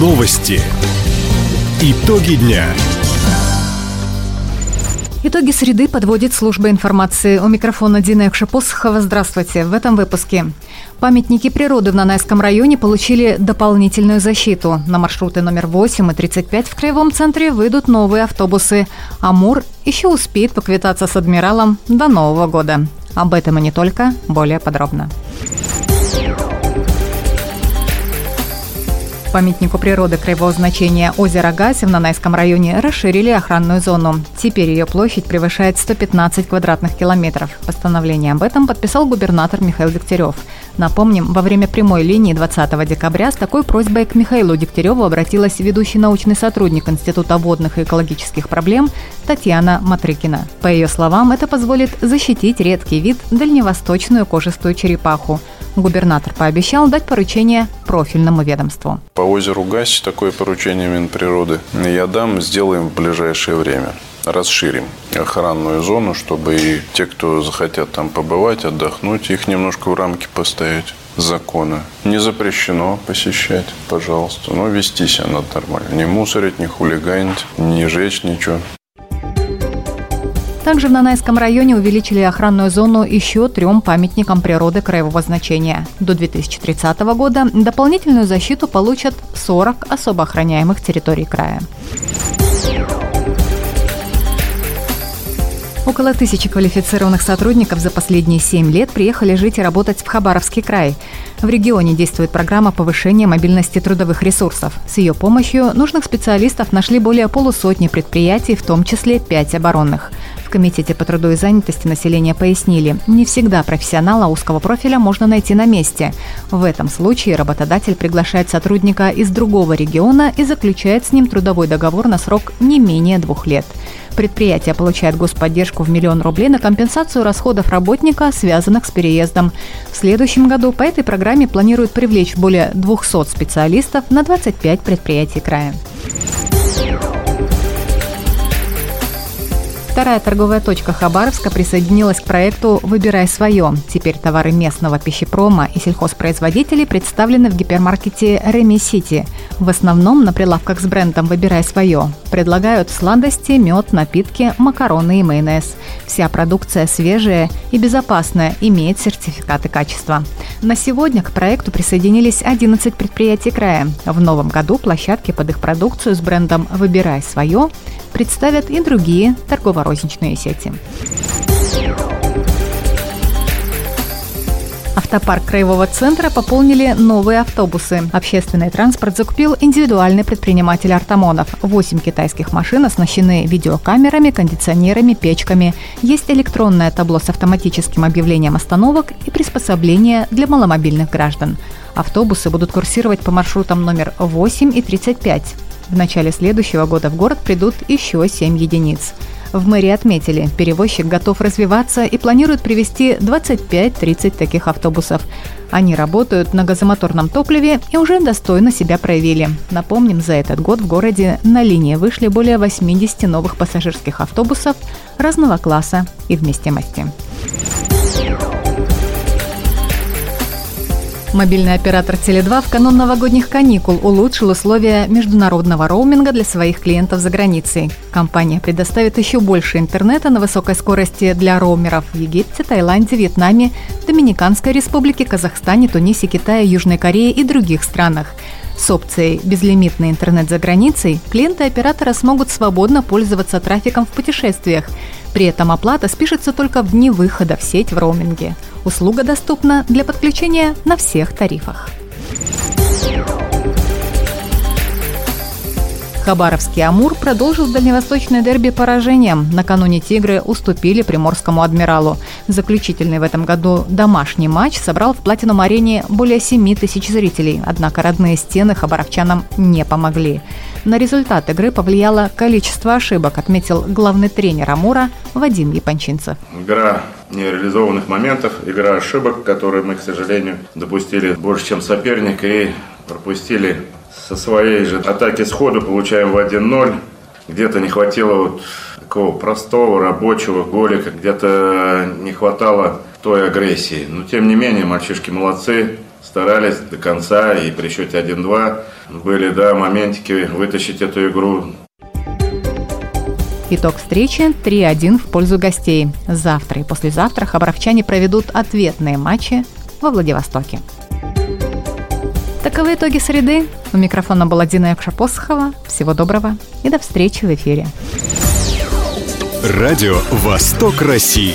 Новости. Итоги дня. Итоги среды подводит служба информации. У микрофона Дина Якшапосхова. Здравствуйте. В этом выпуске. Памятники природы в Нанайском районе получили дополнительную защиту. На маршруты номер 8 и 35 в Краевом центре выйдут новые автобусы. Амур еще успеет поквитаться с адмиралом до Нового года. Об этом и не только, более подробно. Памятнику природы краевого значения озера Гаси в Нанайском районе расширили охранную зону. Теперь ее площадь превышает 115 квадратных километров. Постановление об этом подписал губернатор Михаил Дегтярев. Напомним, во время прямой линии 20 декабря с такой просьбой к Михаилу Дегтяреву обратилась ведущий научный сотрудник Института водных и экологических проблем Татьяна Матрыкина. По ее словам, это позволит защитить редкий вид дальневосточную кожистую черепаху – Губернатор пообещал дать поручение профильному ведомству. По озеру Гаси такое поручение Минприроды я дам, сделаем в ближайшее время расширим охранную зону, чтобы и те, кто захотят там побывать, отдохнуть, их немножко в рамки поставить закона. Не запрещено посещать, пожалуйста, но вести себя надо нормально. Не мусорить, не хулиганить, не жечь ничего. Также в Нанайском районе увеличили охранную зону еще трем памятникам природы краевого значения. До 2030 года дополнительную защиту получат 40 особо охраняемых территорий края. Около тысячи квалифицированных сотрудников за последние семь лет приехали жить и работать в Хабаровский край. В регионе действует программа повышения мобильности трудовых ресурсов. С ее помощью нужных специалистов нашли более полусотни предприятий, в том числе пять оборонных. В Комитете по труду и занятости населения пояснили, не всегда профессионала узкого профиля можно найти на месте. В этом случае работодатель приглашает сотрудника из другого региона и заключает с ним трудовой договор на срок не менее двух лет. Предприятие получает господдержку в миллион рублей на компенсацию расходов работника, связанных с переездом. В следующем году по этой программе планируют привлечь более 200 специалистов на 25 предприятий края. Вторая торговая точка Хабаровска присоединилась к проекту «Выбирай свое». Теперь товары местного пищепрома и сельхозпроизводителей представлены в гипермаркете «Реми Сити». В основном на прилавках с брендом «Выбирай свое» предлагают сладости, мед, напитки, макароны и майонез. Вся продукция свежая и безопасная, имеет сертификаты качества. На сегодня к проекту присоединились 11 предприятий края. В новом году площадки под их продукцию с брендом «Выбирай свое» представят и другие торгово-розничные сети. Автопарк Краевого центра пополнили новые автобусы. Общественный транспорт закупил индивидуальный предприниматель Артамонов. Восемь китайских машин оснащены видеокамерами, кондиционерами, печками. Есть электронное табло с автоматическим объявлением остановок и приспособления для маломобильных граждан. Автобусы будут курсировать по маршрутам номер 8 и 35. В начале следующего года в город придут еще 7 единиц. В мэрии отметили, перевозчик готов развиваться и планирует привести 25-30 таких автобусов. Они работают на газомоторном топливе и уже достойно себя проявили. Напомним, за этот год в городе на линии вышли более 80 новых пассажирских автобусов разного класса и вместимости. Мобильный оператор Теле2 в канун новогодних каникул улучшил условия международного роуминга для своих клиентов за границей. Компания предоставит еще больше интернета на высокой скорости для роумеров в Египте, Таиланде, Вьетнаме, Доминиканской республике, Казахстане, Тунисе, Китае, Южной Корее и других странах. С опцией «Безлимитный интернет за границей» клиенты оператора смогут свободно пользоваться трафиком в путешествиях. При этом оплата спишется только в дни выхода в сеть в роуминге. Услуга доступна для подключения на всех тарифах. Хабаровский «Амур» продолжил дальневосточное дерби поражением. Накануне «Тигры» уступили приморскому «Адмиралу». Заключительный в этом году домашний матч собрал в «Платинум-арене» более 7 тысяч зрителей, однако родные стены хабаровчанам не помогли. На результат игры повлияло количество ошибок, отметил главный тренер «Амура» Вадим Япончинцев. Игра нереализованных моментов, игра ошибок, которые мы, к сожалению, допустили больше, чем соперник, и пропустили со своей же атаки сходу получаем в 1-0. Где-то не хватило вот такого простого рабочего голика, где-то не хватало той агрессии. Но тем не менее, мальчишки молодцы, старались до конца, и при счете 1-2 были, да, моментики вытащить эту игру. Итог встречи 3-1 в пользу гостей. Завтра и послезавтра хабаровчане проведут ответные матчи во Владивостоке. Таковы итоги среды. У микрофона была Дина Якшапосхова. Всего доброго и до встречи в эфире. Радио «Восток России».